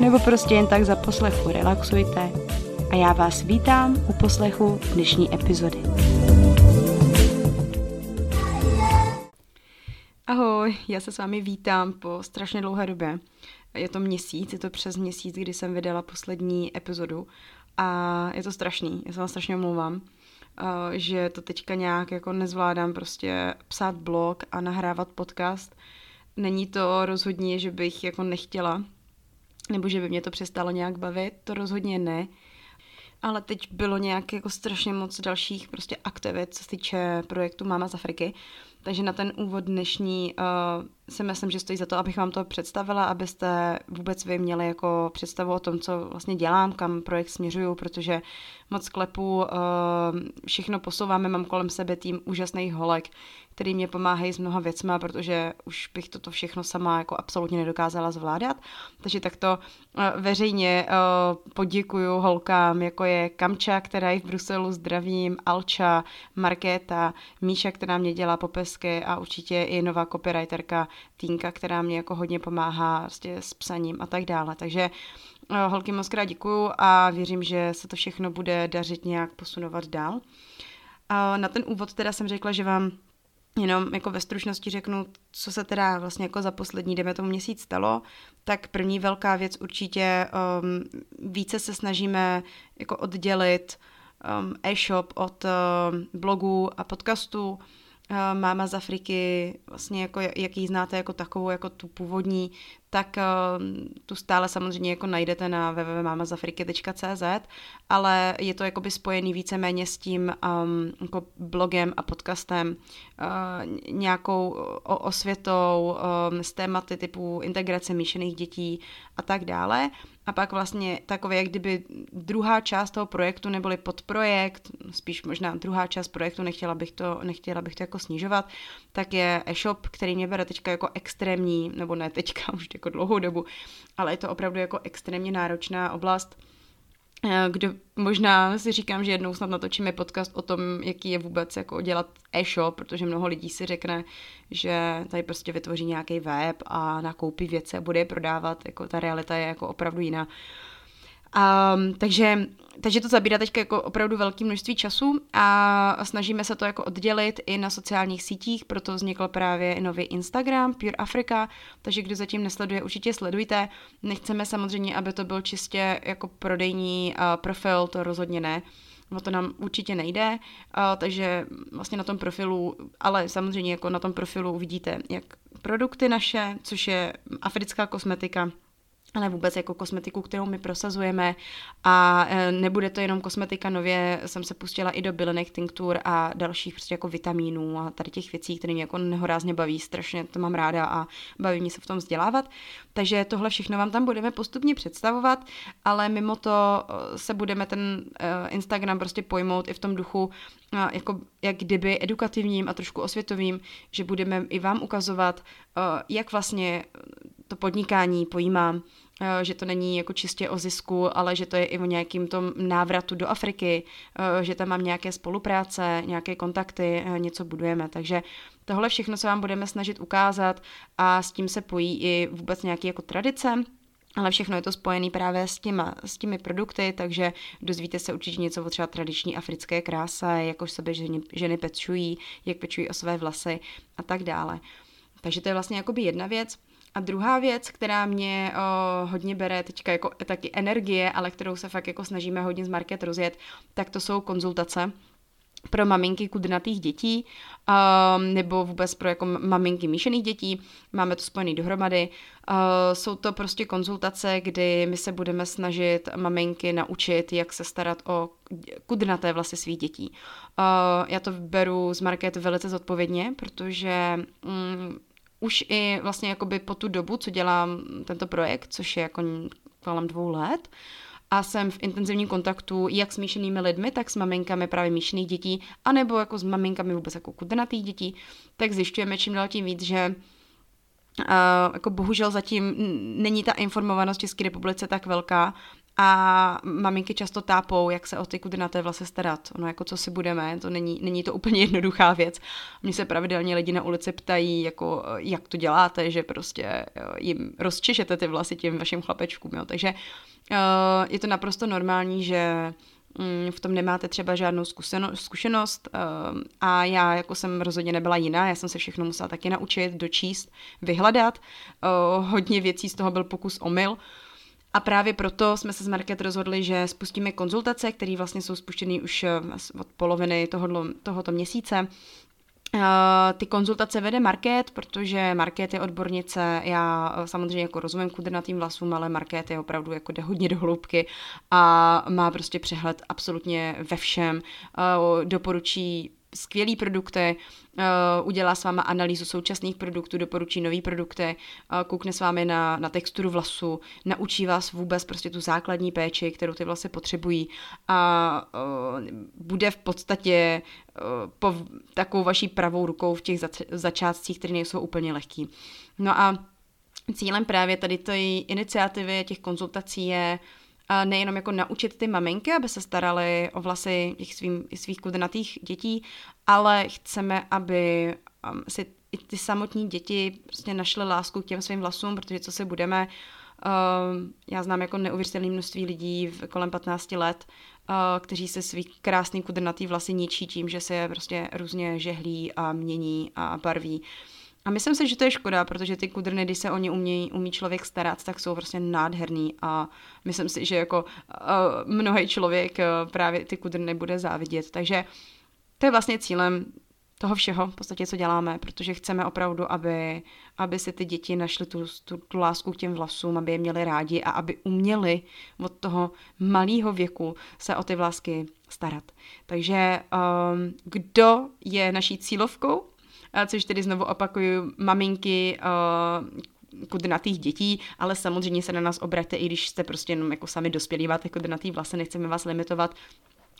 nebo prostě jen tak za poslechu relaxujte a já vás vítám u poslechu dnešní epizody. Ahoj, já se s vámi vítám po strašně dlouhé době. Je to měsíc, je to přes měsíc, kdy jsem vydala poslední epizodu a je to strašný, já se vám strašně omlouvám, že to teďka nějak jako nezvládám prostě psát blog a nahrávat podcast. Není to rozhodně, že bych jako nechtěla, nebo že by mě to přestalo nějak bavit, to rozhodně ne. Ale teď bylo nějak jako strašně moc dalších prostě aktivit, co se týče projektu Máma z Afriky. Takže na ten úvod dnešní uh, si myslím, že stojí za to, abych vám to představila, abyste vůbec vy měli jako představu o tom, co vlastně dělám, kam projekt směřuju, protože moc klepu, uh, všechno posouváme, mám kolem sebe tým úžasných holek, který mě pomáhají s mnoha věcmi, protože už bych toto všechno sama jako absolutně nedokázala zvládat. Takže takto uh, veřejně uh, poděkuju holkám, jako je Kamča, která je v Bruselu, zdravím, Alča, Markéta, Míša, která mě dělá popesky a určitě i nová copywriterka Týnka, která mě jako hodně pomáhá vlastně s psaním a tak dále. Takže uh, holky moc krát děkuju a věřím, že se to všechno bude dařit nějak posunovat dál. A na ten úvod teda jsem řekla, že vám jenom jako ve stručnosti řeknu, co se teda vlastně jako za poslední, jdeme tomu měsíc stalo, tak první velká věc určitě um, více se snažíme jako oddělit um, e-shop od um, blogu a podcastu, uh, máma z Afriky, vlastně jako, jak ji znáte jako takovou, jako tu původní, tak uh, tu stále samozřejmě jako najdete na www.mamazafriky.cz, ale je to jakoby spojený víceméně s tím um, jako blogem a podcastem, uh, nějakou osvětou, um, s tématy typu integrace míšených dětí a tak dále. A pak vlastně takové, jak kdyby druhá část toho projektu neboli podprojekt, spíš možná druhá část projektu, nechtěla bych to, nechtěla bych to jako snižovat, tak je e-shop, který mě bere teďka jako extrémní, nebo ne teďka, už jako dlouhou dobu, ale je to opravdu jako extrémně náročná oblast, eh, kdo možná si říkám, že jednou snad natočíme podcast o tom, jaký je vůbec jako dělat e-shop, protože mnoho lidí si řekne, že tady prostě vytvoří nějaký web a nakoupí věci a bude je prodávat, jako ta realita je jako opravdu jiná. Um, takže, takže to zabírá teď jako opravdu velké množství času a snažíme se to jako oddělit i na sociálních sítích, proto vznikl právě nový Instagram, Pure Africa, takže kdo zatím nesleduje, určitě sledujte. Nechceme samozřejmě, aby to byl čistě jako prodejní uh, profil, to rozhodně ne. No to nám určitě nejde, uh, takže vlastně na tom profilu, ale samozřejmě jako na tom profilu uvidíte jak produkty naše, což je africká kosmetika, ale vůbec jako kosmetiku, kterou my prosazujeme. A e, nebude to jenom kosmetika, nově jsem se pustila i do bylinek, tinktur a dalších prostě jako vitamínů a tady těch věcí, které mě jako nehorázně baví, strašně to mám ráda a baví mě se v tom vzdělávat, takže tohle všechno vám tam budeme postupně představovat, ale mimo to e, se budeme ten e, Instagram prostě pojmout i v tom duchu jako jak kdyby edukativním a trošku osvětovým, že budeme i vám ukazovat, jak vlastně to podnikání pojímám, Eh, že to není jako čistě o zisku, ale že to je i o nějakým tom návratu do Afriky, eh, že tam mám nějaké spolupráce, nějaké kontakty, eh, něco budujeme. Takže tohle všechno se vám budeme snažit ukázat a s tím se pojí i vůbec nějaké jako tradice, ale všechno je to spojené právě s, těma, s těmi produkty, takže dozvíte se určitě něco o třeba tradiční africké kráse, jakož sebe ženy, ženy pečují, jak pečují o své vlasy a tak dále. Takže to je vlastně jakoby jedna věc. A druhá věc, která mě o, hodně bere teďka jako taky energie, ale kterou se fakt jako snažíme hodně z market rozjet, tak to jsou konzultace pro maminky kudnatých dětí um, nebo vůbec pro jako maminky míšených dětí. Máme to spojený dohromady. Uh, jsou to prostě konzultace, kdy my se budeme snažit maminky naučit, jak se starat o kudnaté vlasy svých dětí. Uh, já to beru z market velice zodpovědně, protože um, už i vlastně jakoby po tu dobu, co dělám tento projekt, což je jako kolem dvou let, a jsem v intenzivním kontaktu jak s míšenými lidmi, tak s maminkami právě míšených dětí, anebo jako s maminkami vůbec jako kudnatých dětí, tak zjišťujeme čím dál tím víc, že Uh, jako bohužel zatím není ta informovanost v České republice tak velká a maminky často tápou, jak se o ty kudrnaté vlasy starat. Ono jako co si budeme, to není, není to úplně jednoduchá věc. Mně se pravidelně lidi na ulici ptají, jako jak to děláte, že prostě jim rozčešete ty vlasy těm vašim chlapečkům. Jo. Takže uh, je to naprosto normální, že mm, v tom nemáte třeba žádnou zkušenost uh, a já jako jsem rozhodně nebyla jiná, já jsem se všechno musela taky naučit, dočíst, vyhledat. Hodně věcí z toho byl pokus omyl, a právě proto jsme se s Market rozhodli, že spustíme konzultace, které vlastně jsou spuštěny už eh, od poloviny tohoto, tohoto měsíce. Uh, ty konzultace vede Market, protože Market je odbornice, já uh, samozřejmě jako rozumím kudrnatým vlasům, ale Market je opravdu jako jde hodně do hloubky a má prostě přehled absolutně ve všem, doporučí skvělý produkty, uh, udělá s váma analýzu současných produktů, doporučí nový produkty, uh, koukne s vámi na, na texturu vlasu, naučí vás vůbec prostě tu základní péči, kterou ty vlasy potřebují a uh, bude v podstatě po takovou vaší pravou rukou v těch zač- začátcích, které nejsou úplně lehký. No a cílem právě tady té iniciativy těch konzultací je uh, a nejenom jako naučit ty maminky, aby se starali o vlasy těch svým, svých kudrnatých dětí, ale chceme, aby um, si i ty samotní děti prostě našly lásku k těm svým vlasům, protože co se budeme, uh, já znám jako neuvěřitelné množství lidí v kolem 15 let, uh, kteří se svý krásný kudrnatý vlasy ničí tím, že se je prostě různě žehlí a mění a barví. Uh, a myslím si, že to je škoda, protože ty kudrny, když se o ně umí, umí člověk starat, tak jsou prostě nádherný a myslím si, že jako uh, mnohý člověk uh, právě ty kudrny bude závidět. Takže to je vlastně cílem toho všeho, v podstatě, co děláme, protože chceme opravdu, aby, aby si ty děti našly tu, tu, tu lásku k těm vlasům, aby je měli rádi a aby uměli od toho malého věku se o ty vlásky starat. Takže um, kdo je naší cílovkou, což tedy znovu opakuju, maminky uh, kudrnatých dětí, ale samozřejmě se na nás obraťte, i když jste prostě jenom jako sami dospělí, máte kudrnatý vlasy, nechceme vás limitovat.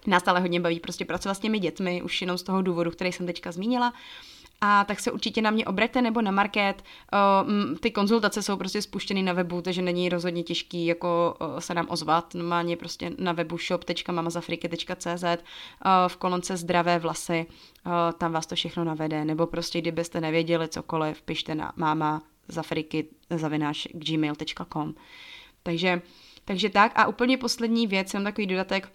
Nás ale hodně baví prostě pracovat s těmi dětmi, už jenom z toho důvodu, který jsem teďka zmínila. A tak se určitě na mě obraťte nebo na market. Ty konzultace jsou prostě spuštěny na webu, takže není rozhodně těžký jako se nám ozvat. Normálně prostě na webu shop.mamazafriky.cz v kolonce zdravé vlasy, tam vás to všechno navede. Nebo prostě, kdybyste nevěděli cokoliv, pište na máma zafriky zavináš gmail.com. Takže, takže tak a úplně poslední věc, jsem takový dodatek,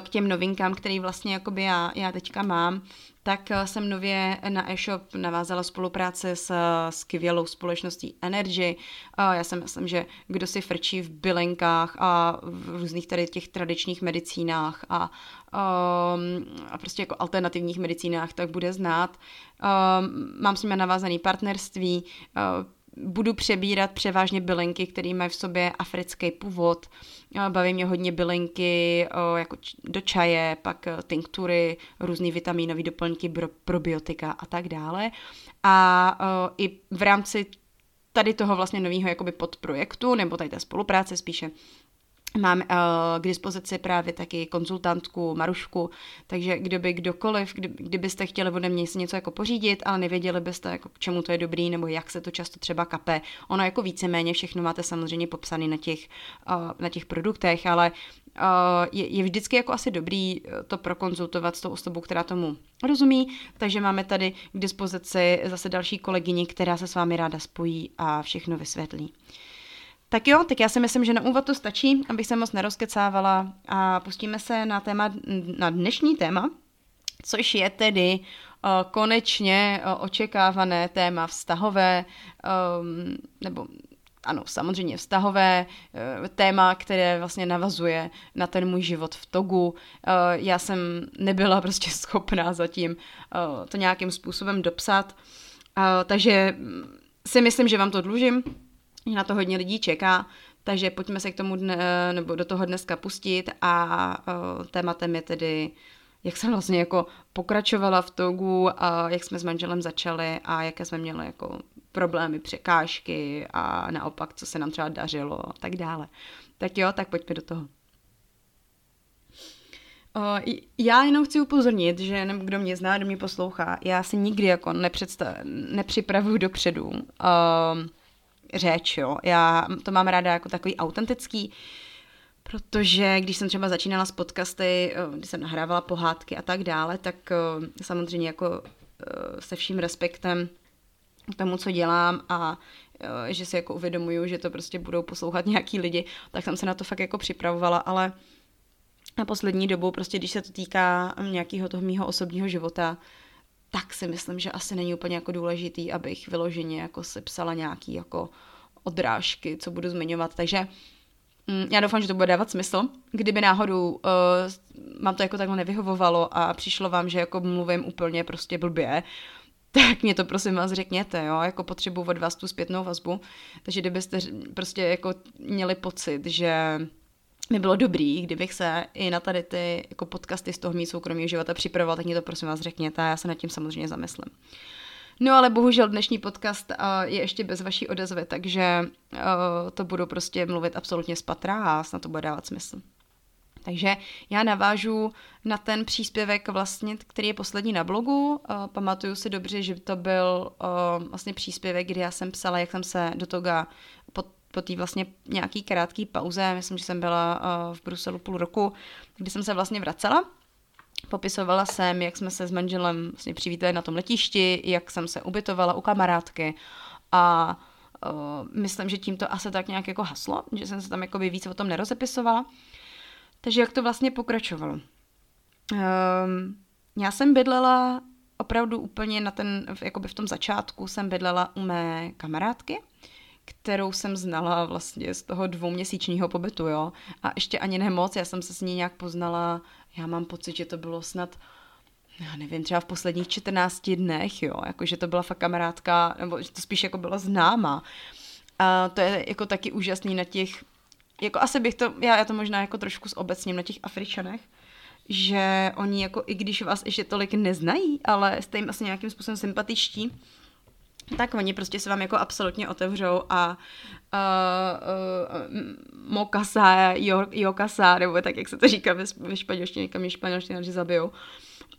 k těm novinkám, který vlastně jakoby já, já teďka mám, tak eh, jsem nově na e-shop navázala spolupráce s skvělou společností Energy. Já si myslím, že kdo si frčí v bylinkách a v různých tady těch tradičních medicínách a, um, a prostě jako alternativních medicínách, tak bude znát. Um, mám s nimi navázaný partnerství, budu přebírat převážně bylinky, které mají v sobě africký původ. Baví mě hodně bylinky jako do čaje, pak e, tinktury, různé vitaminové doplňky, probiotika a tak dále. A i v rámci tady toho vlastně nového jakoby podprojektu, nebo tady té spolupráce spíše, Mám uh, k dispozici právě taky konzultantku Marušku, takže kdyby kdokoliv, kdy, kdybyste chtěli ode mě něco jako pořídit, ale nevěděli byste, jako k čemu to je dobrý, nebo jak se to často třeba kape. Ono jako víceméně všechno máte samozřejmě popsané na těch, uh, na těch produktech, ale uh, je, je vždycky jako asi dobrý to prokonzultovat s tou osobou, která tomu rozumí, takže máme tady k dispozici zase další kolegyni, která se s vámi ráda spojí a všechno vysvětlí. Tak jo, tak já si myslím, že na úvod to stačí, abych se moc nerozkecávala a pustíme se na téma, na dnešní téma, což je tedy konečně očekávané téma vztahové, um, nebo ano, samozřejmě vztahové eh, téma, které vlastně navazuje na ten můj život v Togu. Eh, já jsem nebyla prostě schopná zatím eh, to nějakým způsobem dopsat, takže si myslím, že vám to dlužím, na to hodně lidí čeká, takže pojďme se k tomu dne, nebo do toho dneska pustit a tématem je tedy jak jsem vlastně jako pokračovala v Togu a jak jsme s manželem začali a jaké jsme měli jako problémy, překážky a naopak, co se nám třeba dařilo a tak dále. Tak jo, tak pojďme do toho. Já jenom chci upozornit, že kdo mě zná, kdo mě poslouchá, já si nikdy jako nepředstav, nepřipravuju dopředu uh, řeč, jo. Já to mám ráda jako takový autentický, protože když jsem třeba začínala s podcasty, když jsem nahrávala pohádky a tak dále, tak uh, samozřejmě jako uh, se vším respektem tomu, co dělám a eh, že si jako uvědomuju, že to prostě budou poslouchat nějaký lidi, tak jsem se na to fakt jako připravovala, ale na poslední dobou prostě, když se to týká nějakého toho mýho osobního života, tak si myslím, že asi není úplně jako důležitý, abych vyloženě jako si psala nějaký jako odrážky, co budu zmiňovat, takže mm, já doufám, že to bude dávat smysl. Kdyby náhodou uh, vám to jako takhle nevyhovovalo a přišlo vám, že jako mluvím úplně prostě blbě, tak mě to prosím vás řekněte, jo, jako potřebuji od vás tu zpětnou vazbu, takže kdybyste prostě jako měli pocit, že by bylo dobrý, kdybych se i na tady ty jako podcasty z toho mý soukromého života připravoval, tak mě to prosím vás řekněte a já se nad tím samozřejmě zamyslím. No ale bohužel dnešní podcast uh, je ještě bez vaší odezvy, takže uh, to budu prostě mluvit absolutně z patra a snad to bude dávat smysl. Takže já navážu na ten příspěvek vlastně, který je poslední na blogu. Uh, pamatuju si dobře, že to byl vlastně příspěvek, kdy já jsem psala, jak jsem se do toga po, té vlastně nějaký krátký pauze, myslím, že jsem byla uh, v Bruselu půl roku, kdy jsem se vlastně vracela. Popisovala jsem, jak jsme se s manželem vlastně přivítali na tom letišti, jak jsem se ubytovala u kamarádky a uh, myslím, že tím to asi tak nějak jako haslo, že jsem se tam jako víc o tom nerozepisovala. Takže jak to vlastně pokračovalo? Um, já jsem bydlela opravdu úplně na ten, jakoby v tom začátku jsem bydlela u mé kamarádky, kterou jsem znala vlastně z toho dvouměsíčního pobytu, jo. A ještě ani nemoc, já jsem se s ní nějak poznala, já mám pocit, že to bylo snad, já nevím, třeba v posledních 14 dnech, jo, jakože to byla fakt kamarádka, nebo že to spíš jako byla známa. A to je jako taky úžasný na těch jako asi bych to, já, já to možná jako trošku s obecním na těch Afričanech, že oni jako i když vás ještě tolik neznají, ale jste jim asi nějakým způsobem sympatičtí, tak oni prostě se vám jako absolutně otevřou a uh, uh, mokasa, jo, jokasa, nebo tak, jak se to říká ve, ve španělštině, kam je španělština, že zabijou.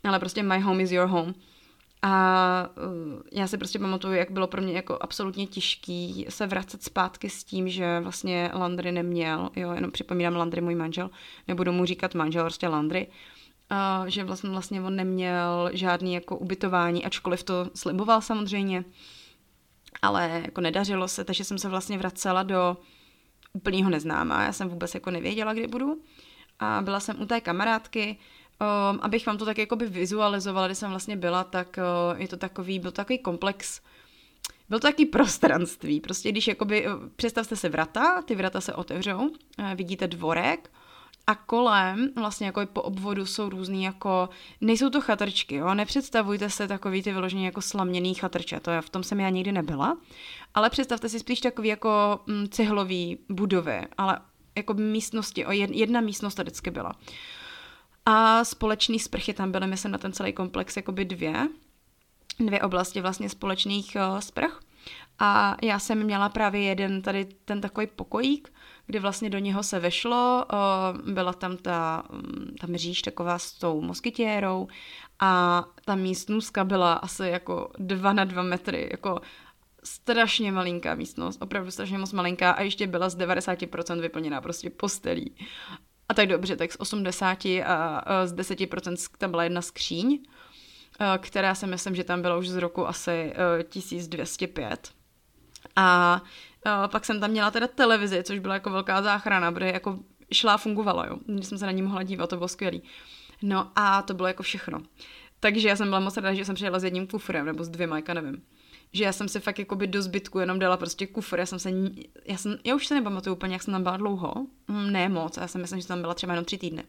Ale prostě my home is your home. A uh, já si prostě pamatuju, jak bylo pro mě jako absolutně těžký se vracet zpátky s tím, že vlastně Landry neměl, jo, jenom připomínám Landry můj manžel, nebudu mu říkat manžel, prostě Landry, uh, že vlastně, vlastně on neměl žádný jako ubytování, ačkoliv to sliboval samozřejmě, ale jako nedařilo se, takže jsem se vlastně vracela do úplného neznáma, já jsem vůbec jako nevěděla, kde budu. A byla jsem u té kamarádky, um, abych vám to tak jakoby vizualizovala, když jsem vlastně byla, tak uh, je to takový, byl to takový komplex, byl to takový prostranství, prostě když jakoby, uh, představte si vrata, ty vrata se otevřou, uh, vidíte dvorek, a kolem, vlastně jako po obvodu jsou různý jako, nejsou to chatrčky, jo, nepředstavujte se takový ty vyloženě jako slaměný chatrče, to je, v tom jsem já nikdy nebyla, ale představte si spíš takový jako mm, cihlový budovy, ale jako místnosti, o jedna místnost to vždycky byla. A společný sprchy tam byly, myslím, na ten celý komplex jakoby dvě, dvě oblasti vlastně společných uh, sprch. A já jsem měla právě jeden tady ten takový pokojík, kdy vlastně do něho se vešlo, byla tam ta, um, ta mříž taková s tou moskytěrou a ta místnůzka byla asi jako dva na dva metry, jako strašně malinká místnost, opravdu strašně moc malinká a ještě byla z 90% vyplněná prostě postelí. A tak dobře, tak z 80 a z 10% tam byla jedna skříň, která si myslím, že tam byla už z roku asi 1205. A pak jsem tam měla teda televizi, což byla jako velká záchrana, protože jako šla a fungovala, jo. Když jsem se na ní mohla dívat, to bylo skvělý. No a to bylo jako všechno. Takže já jsem byla moc ráda, že jsem přijela s jedním kufrem, nebo s dvěma, já nevím. Že já jsem si fakt jakoby do zbytku jenom dala prostě kufr, já jsem se, já, jsem, já už se nepamatuju úplně, jak jsem tam byla dlouho, mm, ne moc, já jsem myslím, že tam byla třeba jenom tři týdny.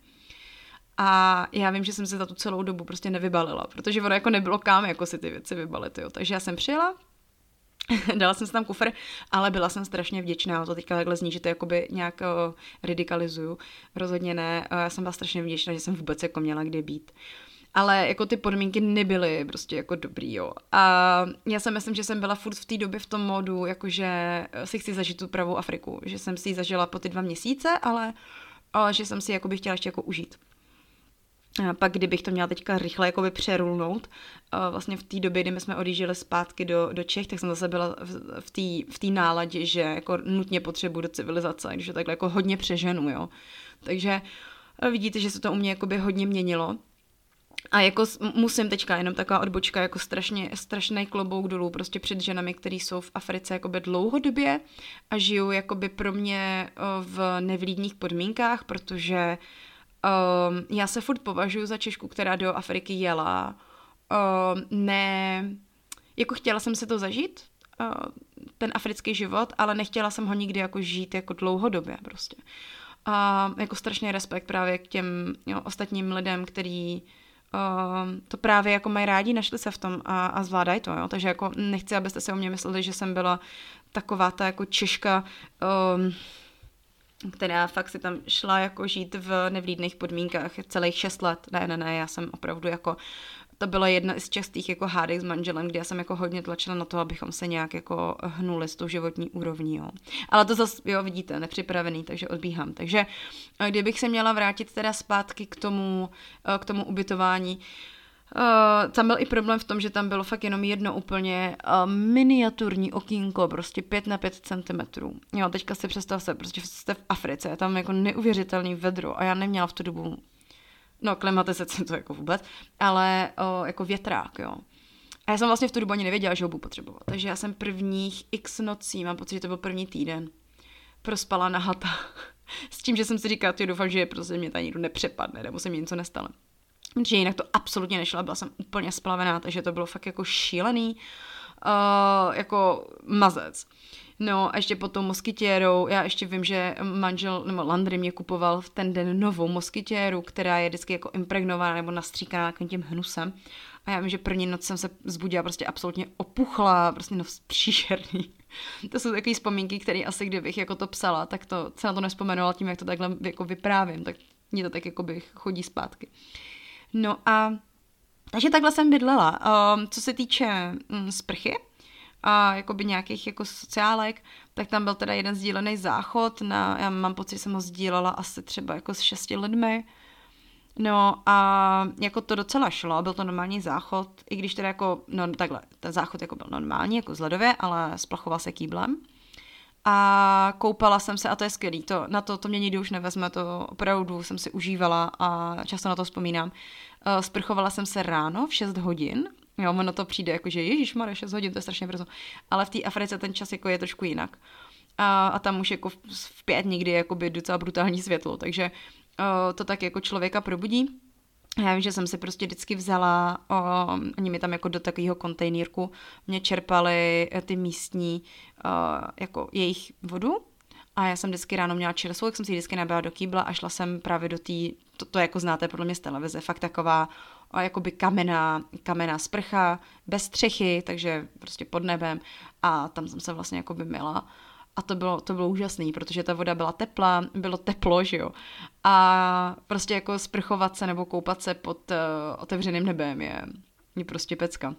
A já vím, že jsem se za tu celou dobu prostě nevybalila, protože ono jako nebylo kam jako si ty věci vybalit, jo. Takže já jsem přijela, dala jsem si tam kufr, ale byla jsem strašně vděčná, to teďka takhle zní, že to jakoby nějak uh, radikalizuju, rozhodně ne, uh, já jsem byla strašně vděčná, že jsem vůbec jako měla kde být. Ale jako ty podmínky nebyly prostě jako dobrý, jo. A já si myslím, že jsem byla furt v té době v tom modu, jakože si chci zažít tu pravou Afriku, že jsem si ji zažila po ty dva měsíce, ale, ale že jsem si jako bych chtěla ještě jako užít. Pak, kdybych to měla teďka rychle jakoby přerulnout, vlastně v té době, kdy my jsme odjížděli zpátky do, do Čech, tak jsem zase byla v té v tý náladě, že jako nutně potřebuji do civilizace, když to takhle jako hodně přeženu, jo. Takže vidíte, že se to u mě jakoby hodně měnilo. A jako musím teďka, jenom taková odbočka, jako strašně, strašný klobouk dolů prostě před ženami, které jsou v Africe jakoby dlouhodobě a žijou jakoby pro mě v nevlídných podmínkách, protože Um, já se furt považuji za Češku, která do Afriky jela. Um, ne, jako chtěla jsem se to zažít, uh, ten africký život, ale nechtěla jsem ho nikdy jako žít jako dlouhodobě prostě. A jako strašný respekt právě k těm jo, ostatním lidem, který uh, to právě jako mají rádi, našli se v tom a, a zvládají to, jo. Takže jako nechci, abyste si o mě mysleli, že jsem byla taková ta jako Češka, um, která fakt si tam šla jako žít v nevlídných podmínkách celých šest let. Ne, ne, ne, já jsem opravdu jako to byla jedna z častých jako hádek s manželem, kde já jsem jako hodně tlačila na to, abychom se nějak jako hnuli s tou životní úrovní, jo. Ale to zase, jo, vidíte, nepřipravený, takže odbíhám. Takže kdybych se měla vrátit teda zpátky k tomu, k tomu ubytování, Uh, tam byl i problém v tom, že tam bylo fakt jenom jedno úplně uh, miniaturní okýnko, prostě 5 na 5 cm. Jo, teďka si představ se, prostě jste v Africe, je tam jako neuvěřitelný vedro a já neměla v tu dobu, no klimatizaci to jako vůbec, ale uh, jako větrák, jo. A já jsem vlastně v tu dobu ani nevěděla, že ho budu potřebovat. Takže já jsem prvních x nocí, mám pocit, že to byl první týden, prospala na hata. S tím, že jsem si říkala, že doufám, že prostě mě tady nikdo nepřepadne, nebo se mi něco nestane že jinak to absolutně nešlo, byla jsem úplně splavená, takže to bylo fakt jako šílený, uh, jako mazec. No a ještě potom moskytěrou, já ještě vím, že manžel, nebo Landry mě kupoval v ten den novou moskytěru, která je vždycky jako impregnovaná nebo nastříkaná tím hnusem. A já vím, že první noc jsem se zbudila prostě absolutně opuchla, prostě no příšerný. to jsou takové vzpomínky, které asi kdybych jako to psala, tak to se na to nespomenovala tím, jak to takhle jako vyprávím, tak mě to tak jako bych chodí zpátky. Uh, No a takže takhle jsem bydlela. Um, co se týče um, sprchy, a jakoby nějakých jako sociálek, tak tam byl teda jeden sdílený záchod, na, já mám pocit, že jsem ho sdílela asi třeba jako s šesti lidmi, No a jako to docela šlo, byl to normální záchod, i když teda jako, no takhle, ten záchod jako byl normální, jako z ledově, ale splachoval se kýblem a koupala jsem se a to je skvělý, to, na to, to mě nikdy už nevezme, to opravdu jsem si užívala a často na to vzpomínám. Uh, sprchovala jsem se ráno v 6 hodin, jo, ono to přijde jako, že Ježíš má 6 hodin, to je strašně brzo, ale v té Africe ten čas jako je trošku jinak. A, a tam už jako v, pět někdy je docela brutální světlo, takže uh, to tak jako člověka probudí. Já vím, že jsem si prostě vždycky vzala, o, oni mi tam jako do takového kontejnírku mě čerpali eh, ty místní, o, jako jejich vodu, a já jsem vždycky ráno měla čerstvou, tak jsem si vždycky nabila do kýbla a šla jsem právě do té, to, to jako znáte podle mě z televize, fakt taková o, jakoby kamená, kamená sprcha, bez střechy, takže prostě pod nebem a tam jsem se vlastně jakoby myla. A to bylo, to bylo úžasné, protože ta voda byla teplá, bylo teplo, že jo. A prostě jako sprchovat se nebo koupat se pod uh, otevřeným nebem je, je prostě pecka.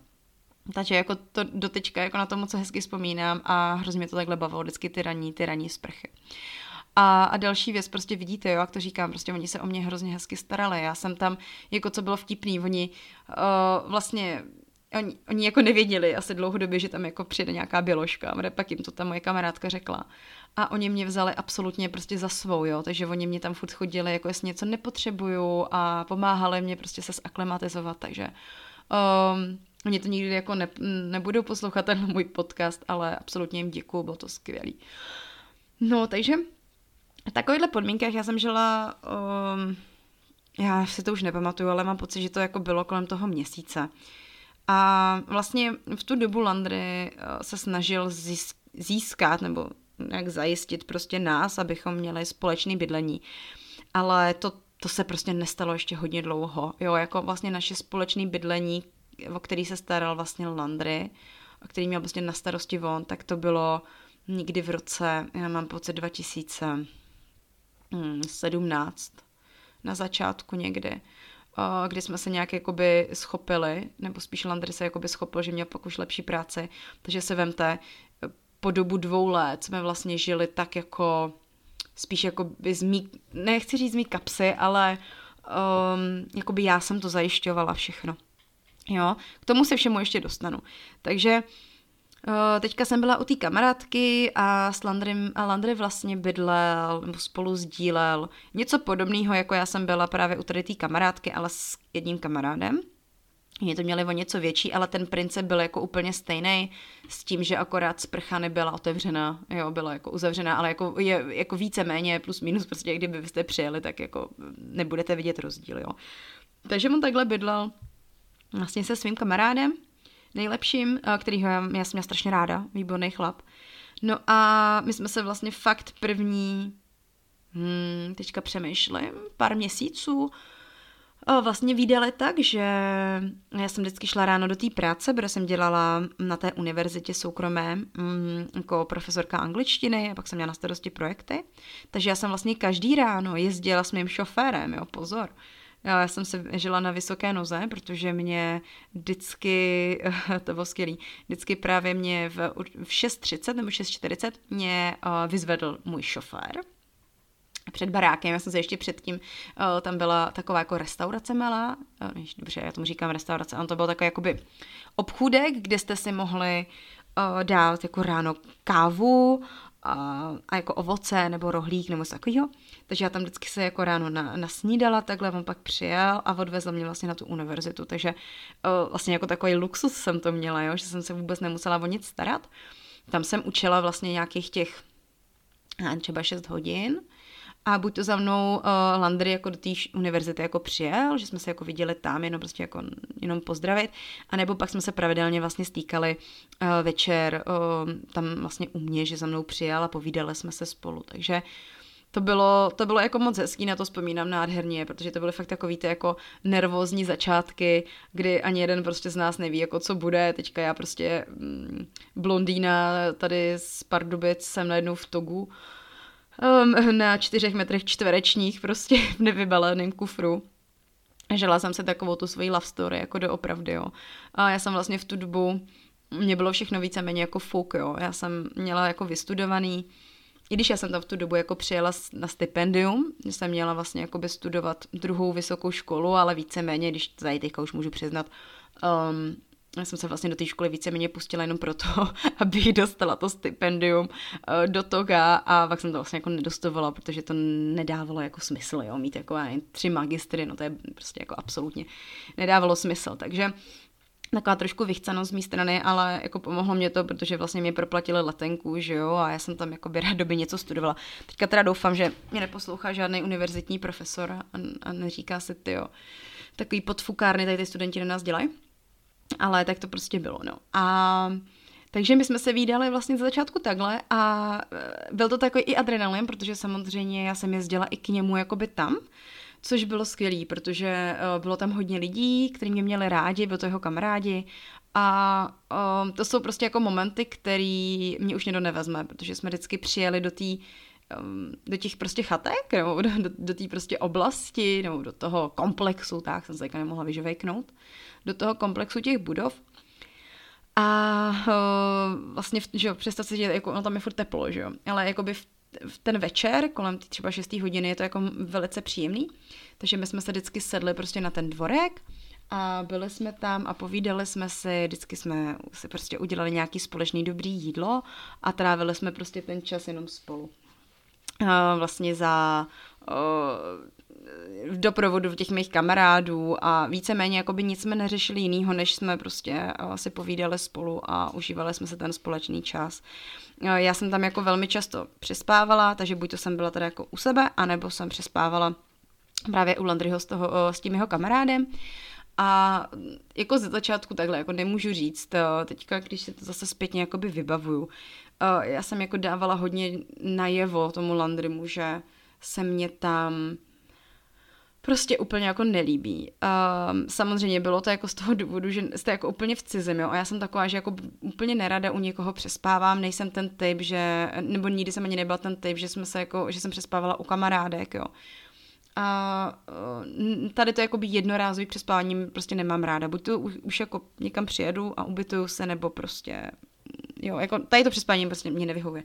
Takže jako to doteďka jako na to moc hezky vzpomínám a hrozně to takhle bavilo vždycky ty raní, ty raní sprchy. A, a další věc, prostě vidíte, jo, jak to říkám, prostě oni se o mě hrozně hezky starali. Já jsem tam, jako co bylo vtipný, oni uh, vlastně oni, oni jako nevěděli asi dlouhodobě, že tam jako přijde nějaká běložka, ale pak jim to ta moje kamarádka řekla. A oni mě vzali absolutně prostě za svou, jo, takže oni mě tam furt chodili, jako jestli něco nepotřebuju a pomáhali mě prostě se zaklimatizovat, takže um, oni to nikdy jako ne, nebudou poslouchat ten můj podcast, ale absolutně jim děkuju, bylo to skvělý. No, takže v takovýchhle podmínkách já jsem žila um, já si to už nepamatuju, ale mám pocit, že to jako bylo kolem toho měsíce. A vlastně v tu dobu Landry eh, se snažil získat nebo jak zajistit prostě nás, abychom měli společné bydlení. Ale to, to se prostě nestalo ještě hodně dlouho. Jo, jako vlastně naše společné bydlení, o který se staral vlastně Landry, který měl vlastně na starosti on, tak to bylo někdy v roce, já mám pocit 2017, na začátku někdy, kdy jsme se nějak jakoby schopili, nebo spíš Landry se jakoby schopil, že měl pak už lepší práci, takže se vemte, po dobu dvou let jsme vlastně žili tak jako spíš jako by z mý, nechci říct z mý kapsy, ale um, jako by já jsem to zajišťovala všechno. Jo, k tomu se všemu ještě dostanu. Takže uh, teďka jsem byla u té kamarádky a s Landrym, a Landry vlastně bydlel spolu sdílel něco podobného, jako já jsem byla právě u tady té kamarádky, ale s jedním kamarádem. Oni to měli o něco větší, ale ten princip byl jako úplně stejný s tím, že akorát sprcha nebyla otevřená, jo, byla jako uzavřená, ale jako, je, jako více méně plus minus, prostě kdyby vy jste přijeli, tak jako nebudete vidět rozdíl, jo. Takže on takhle bydlel vlastně se svým kamarádem, nejlepším, kterýho já, já jsem měla strašně ráda, výborný chlap. No a my jsme se vlastně fakt první, hmm, teďka přemýšlím, pár měsíců, vlastně výdali tak, že já jsem vždycky šla ráno do té práce, protože jsem dělala na té univerzitě soukromé mm, jako profesorka angličtiny a pak jsem měla na starosti projekty. Takže já jsem vlastně každý ráno jezdila s mým šoférem, jo, pozor. Já jsem se žila na vysoké noze, protože mě vždycky, to bylo skvělý, vždycky právě mě v, v 6.30 nebo 6.40 mě uh, vyzvedl můj šofér před barákem, já jsem se ještě předtím, uh, tam byla taková jako restaurace malá, uh, dobře, já tomu říkám restaurace, on to byl takový jakoby obchůdek, kde jste si mohli dát jako ráno kávu a, a jako ovoce nebo rohlík nebo takového. Takže já tam vždycky se jako ráno na, nasnídala, takhle on pak přijel a odvezl mě vlastně na tu univerzitu. Takže uh, vlastně jako takový luxus jsem to měla, jo, že jsem se vůbec nemusela o nic starat. Tam jsem učila vlastně nějakých těch třeba 6 hodin a buď to za mnou uh, Landry jako do té univerzity jako přijel, že jsme se jako viděli tam, jenom prostě jako jenom pozdravit, a nebo pak jsme se pravidelně vlastně stýkali uh, večer uh, tam vlastně u mě, že za mnou přijel a povídali jsme se spolu, takže to bylo, to bylo jako moc hezký, na to vzpomínám nádherně, protože to byly fakt takový ty jako nervózní začátky, kdy ani jeden prostě z nás neví, jako co bude. Teďka já prostě mm, blondýna tady z Pardubic jsem najednou v Togu um, na čtyřech metrech čtverečních prostě v nevybaleném kufru. Žila jsem se takovou tu svoji love story, jako doopravdy, jo. A já jsem vlastně v tu dobu, mě bylo všechno víceméně jako fuk, jo. Já jsem měla jako vystudovaný, i když já jsem tam v tu dobu jako přijela na stipendium, že jsem měla vlastně jako studovat druhou vysokou školu, ale víceméně, když tady teďka už můžu přiznat, um, já jsem se vlastně do té školy víceméně pustila jenom proto, abych dostala to stipendium eh, do toga a pak jsem to vlastně jako nedostovala, protože to nedávalo jako smysl, jo, mít jako tři magistry, no to je prostě jako absolutně nedávalo smysl, takže taková trošku vychcanost z mé strany, ale jako pomohlo mě to, protože vlastně mě proplatili letenku, že jo, a já jsem tam jako během doby něco studovala. Teďka teda doufám, že mě neposlouchá žádný univerzitní profesor a, a neříká si, ty jo, takový podfukárny tady ty studenti na nás dělají ale tak to prostě bylo, no. A takže my jsme se výdali vlastně za začátku takhle a e, byl to takový i adrenalin, protože samozřejmě já jsem jezdila i k němu jakoby tam, což bylo skvělý, protože e, bylo tam hodně lidí, kteří mě měli rádi, byl to jeho kamarádi a um, to jsou prostě jako momenty, který mě už někdo nevezme, protože jsme vždycky přijeli do té um, do těch prostě chatek, nebo do, do, do té prostě oblasti, nebo do toho komplexu, tak jsem se nemohla vyžvejknout do toho komplexu těch budov. A vlastně, že jo, představ si, že jako, no tam je furt teplo, že jo, ale jakoby v, v ten večer, kolem tý třeba 6. hodiny, je to jako velice příjemný, takže my jsme se vždycky sedli prostě na ten dvorek a byli jsme tam a povídali jsme si, vždycky jsme si prostě udělali nějaký společný dobrý jídlo a trávili jsme prostě ten čas jenom spolu. Vlastně za v doprovodu těch mých kamarádů a víceméně jako by nic jsme neřešili jinýho, než jsme prostě eh, si povídali spolu a užívali jsme se ten společný čas. Eh, já jsem tam jako velmi často přespávala, takže buď to jsem byla teda jako u sebe, anebo jsem přespávala právě u Landryho s, toho, s tím jeho kamarádem. A jako ze začátku takhle, jako nemůžu říct, teďka, když se to zase zpětně jakoby vybavuju, já jsem jako dávala hodně najevo tomu Landrymu, že se mě tam prostě úplně jako nelíbí. Um, samozřejmě bylo to jako z toho důvodu, že jste jako úplně v cizem, jo, a já jsem taková, že jako úplně nerada u někoho přespávám, nejsem ten typ, že, nebo nikdy jsem ani nebyla ten typ, že jsme se jako, že jsem přespávala u kamarádek, jo. A uh, tady to jako by jednorázový přespávání prostě nemám ráda. Buď to už, jako někam přijedu a ubytuju se, nebo prostě, jo, jako tady to přespání prostě mě nevyhovuje.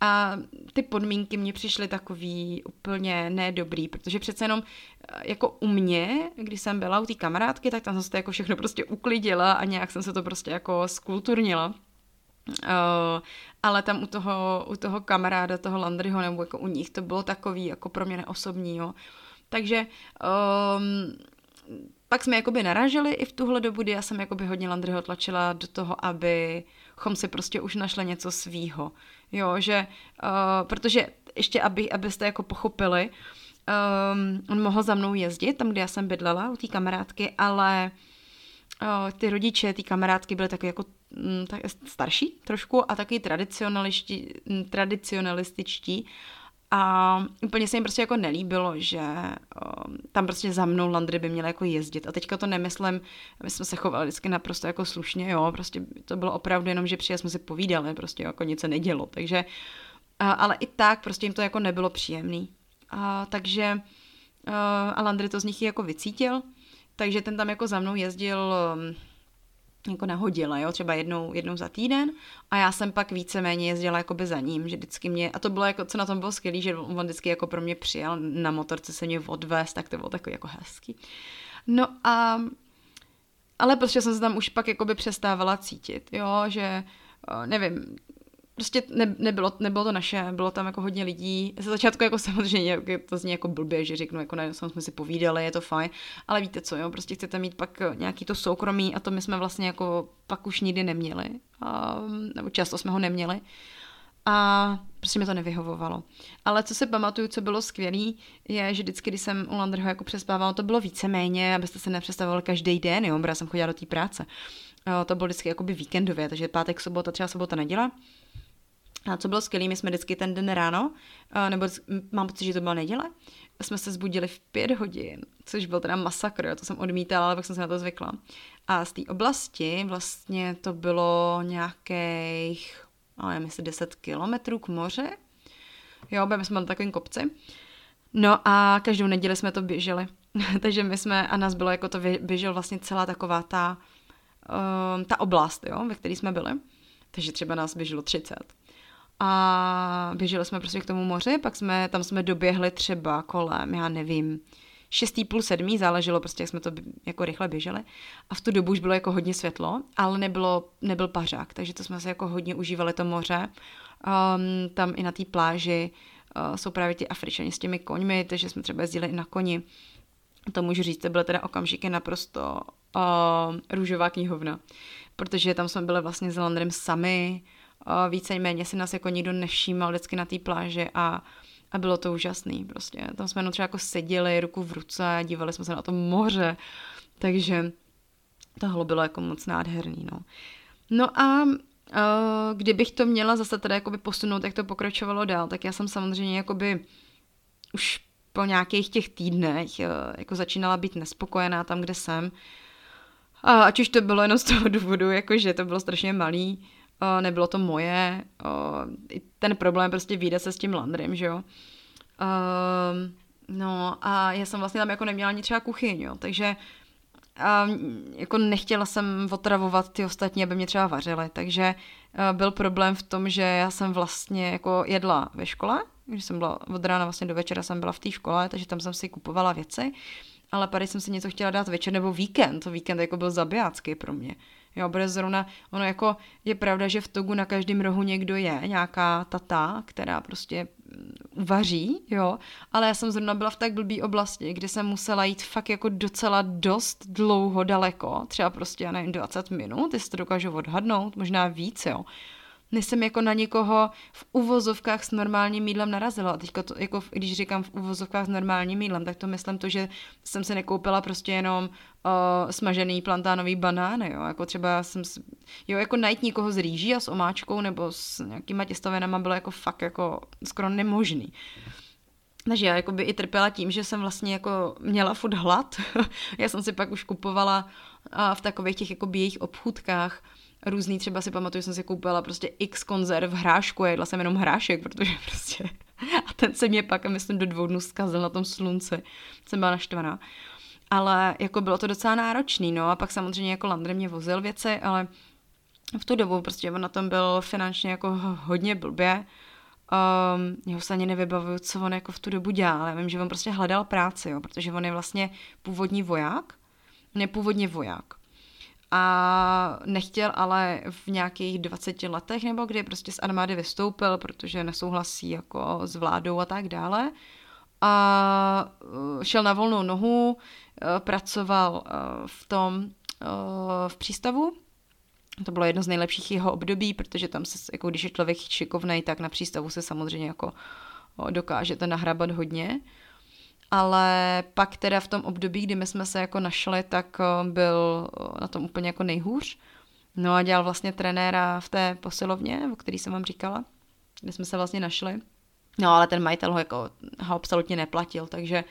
A ty podmínky mě přišly takový úplně nedobrý, protože přece jenom eh, jako u mě, když jsem byla u té kamarádky, tak tam jsem se to jako všechno prostě uklidila a nějak jsem se to prostě jako skulturnila. Uh, ale tam u toho, u toho kamaráda, toho Landryho, nebo jako u nich, to bylo takový jako pro mě neosobní, jo. Takže um, pak jsme jakoby naražili i v tuhle dobu, kdy já jsem jakoby hodně Landryho tlačila do toho, abychom si prostě už našli něco svýho. Jo, že, uh, protože ještě, aby, abyste jako pochopili, um, on mohl za mnou jezdit, tam, kde já jsem bydlela, u té kamarádky, ale uh, ty rodiče, ty kamarádky byly taky jako um, tak starší trošku a taky tradicionalističtí a úplně se jim prostě jako nelíbilo, že um, tam prostě za mnou Landry by měla jako jezdit. A teďka to nemyslím, my jsme se chovali vždycky naprosto jako slušně, jo, prostě to bylo opravdu jenom, že přijeli jsme si povídali, prostě jako nic se nedělo. Takže, ale i tak prostě jim to jako nebylo příjemný. A, takže a Landry to z nich jako vycítil, takže ten tam jako za mnou jezdil um, jako nahodila, jo, třeba jednou, jednou za týden a já jsem pak víceméně jezdila jakoby za ním, že vždycky mě, a to bylo jako, co na tom bylo skvělé, že on vždycky jako pro mě přijel na motorce se mě odvést, tak to bylo takový jako hezký. No a ale prostě jsem se tam už pak jakoby přestávala cítit, jo, že nevím, prostě ne, nebylo, nebylo to naše, bylo tam jako hodně lidí. Ze začátku jako samozřejmě to zní jako blbě, že řeknu, jako ne, jsme si povídali, je to fajn, ale víte co, jo, prostě chcete mít pak nějaký to soukromí a to my jsme vlastně jako pak už nikdy neměli, a, nebo často jsme ho neměli a prostě mi to nevyhovovalo. Ale co si pamatuju, co bylo skvělý, je, že vždycky, když jsem u Landrho jako přespávala, to bylo víceméně, abyste se nepřestavovali každý den, jo, já jsem chodila do té práce. To bylo vždycky jakoby víkendově, takže pátek, sobota, třeba sobota, neděla. A co bylo skvělé, my jsme vždycky ten den ráno, nebo mám pocit, že to byla neděle, jsme se zbudili v pět hodin, což byl teda masakr, to jsem odmítala, ale pak jsem se na to zvykla. A z té oblasti vlastně to bylo nějakých, ale jestli 10 kilometrů k moře. Jo, my jsme na takovým kopci. No a každou neděli jsme to běželi. Takže my jsme, a nás bylo jako to běžel vlastně celá taková ta, um, ta oblast, jo, ve které jsme byli. Takže třeba nás běželo 30 a běželi jsme prostě k tomu moři, pak jsme, tam jsme doběhli třeba kolem, já nevím, šestý půl sedmý, záleželo prostě, jak jsme to jako rychle běželi. A v tu dobu už bylo jako hodně světlo, ale nebylo, nebyl pařák, takže to jsme se jako hodně užívali to moře. Um, tam i na té pláži uh, jsou právě ti Afričani s těmi koňmi, takže jsme třeba jezdili i na koni. To můžu říct, to byly teda okamžiky naprosto uh, růžová knihovna, protože tam jsme byli vlastně s Landrem sami, víceméně si nás jako nikdo nevšímal vždycky na té pláži a, a bylo to úžasný prostě. Tam jsme jenom třeba jako seděli ruku v ruce a dívali jsme se na to moře, takže tohle bylo jako moc nádherný, no. No a uh, kdybych to měla zase teda jakoby posunout, jak to pokračovalo dál, tak já jsem samozřejmě jakoby už po nějakých těch týdnech uh, jako začínala být nespokojená tam, kde jsem. A ať už to bylo jenom z toho důvodu, jakože to bylo strašně malý, nebylo to moje, i ten problém prostě vyjde se s tím Landrym, že jo. Uh, no a já jsem vlastně tam jako neměla ani třeba kuchyň, jo, takže um, jako nechtěla jsem otravovat ty ostatní, aby mě třeba vařili, takže uh, byl problém v tom, že já jsem vlastně jako jedla ve škole, když jsem byla od rána vlastně do večera jsem byla v té škole, takže tam jsem si kupovala věci, ale tady jsem si něco chtěla dát večer nebo víkend, to víkend jako byl zabijácký pro mě. Jo, bude zrovna, ono jako je pravda, že v Togu na každém rohu někdo je, nějaká tata, která prostě mm, vaří, jo, ale já jsem zrovna byla v tak blbý oblasti, kde jsem musela jít fakt jako docela dost dlouho daleko, třeba prostě, já nevím, 20 minut, jestli to dokážu odhadnout, možná víc, jo. Než jsem jako na někoho v uvozovkách s normálním mídlem narazila. A teďka to, jako, když říkám v uvozovkách s normálním mídlem, tak to myslím to, že jsem se nekoupila prostě jenom uh, smažený plantánový banán, jo, jako třeba jsem, jo, jako najít někoho s rýží a s omáčkou nebo s nějakýma těstovinama bylo jako fakt jako skoro nemožný. Takže já jako by i trpěla tím, že jsem vlastně jako měla furt hlad. já jsem si pak už kupovala uh, v takových těch jako jejich obchůdkách různý, třeba si pamatuju, jsem si koupila prostě x konzerv hrášku a jedla jsem jenom hrášek, protože prostě a ten se mě pak, myslím, do dvou dnů zkazil na tom slunci. Jsem byla naštvaná. Ale jako bylo to docela náročný, no a pak samozřejmě jako Landry mě vozil věci, ale v tu dobu prostě on na tom byl finančně jako hodně blbě. Um, já se ani nevybavuju, co on jako v tu dobu dělal, ale vím, že on prostě hledal práci, jo, protože on je vlastně původní voják, nepůvodně voják a nechtěl ale v nějakých 20 letech nebo kdy prostě z armády vystoupil, protože nesouhlasí jako s vládou a tak dále. A uh, šel na volnou nohu, uh, pracoval uh, v tom, v přístavu, to bylo jedno z nejlepších jeho období, protože tam se, jako když je člověk šikovnej, tak na přístavu se samozřejmě jako dokážete nahrabat hodně ale pak teda v tom období, kdy my jsme se jako našli, tak eh, byl eh, na tom úplně jako nejhůř. No a dělal vlastně trenéra v té posilovně, o který jsem vám říkala, kde jsme se vlastně našli. No ale ten majitel ho jako ho absolutně neplatil, takže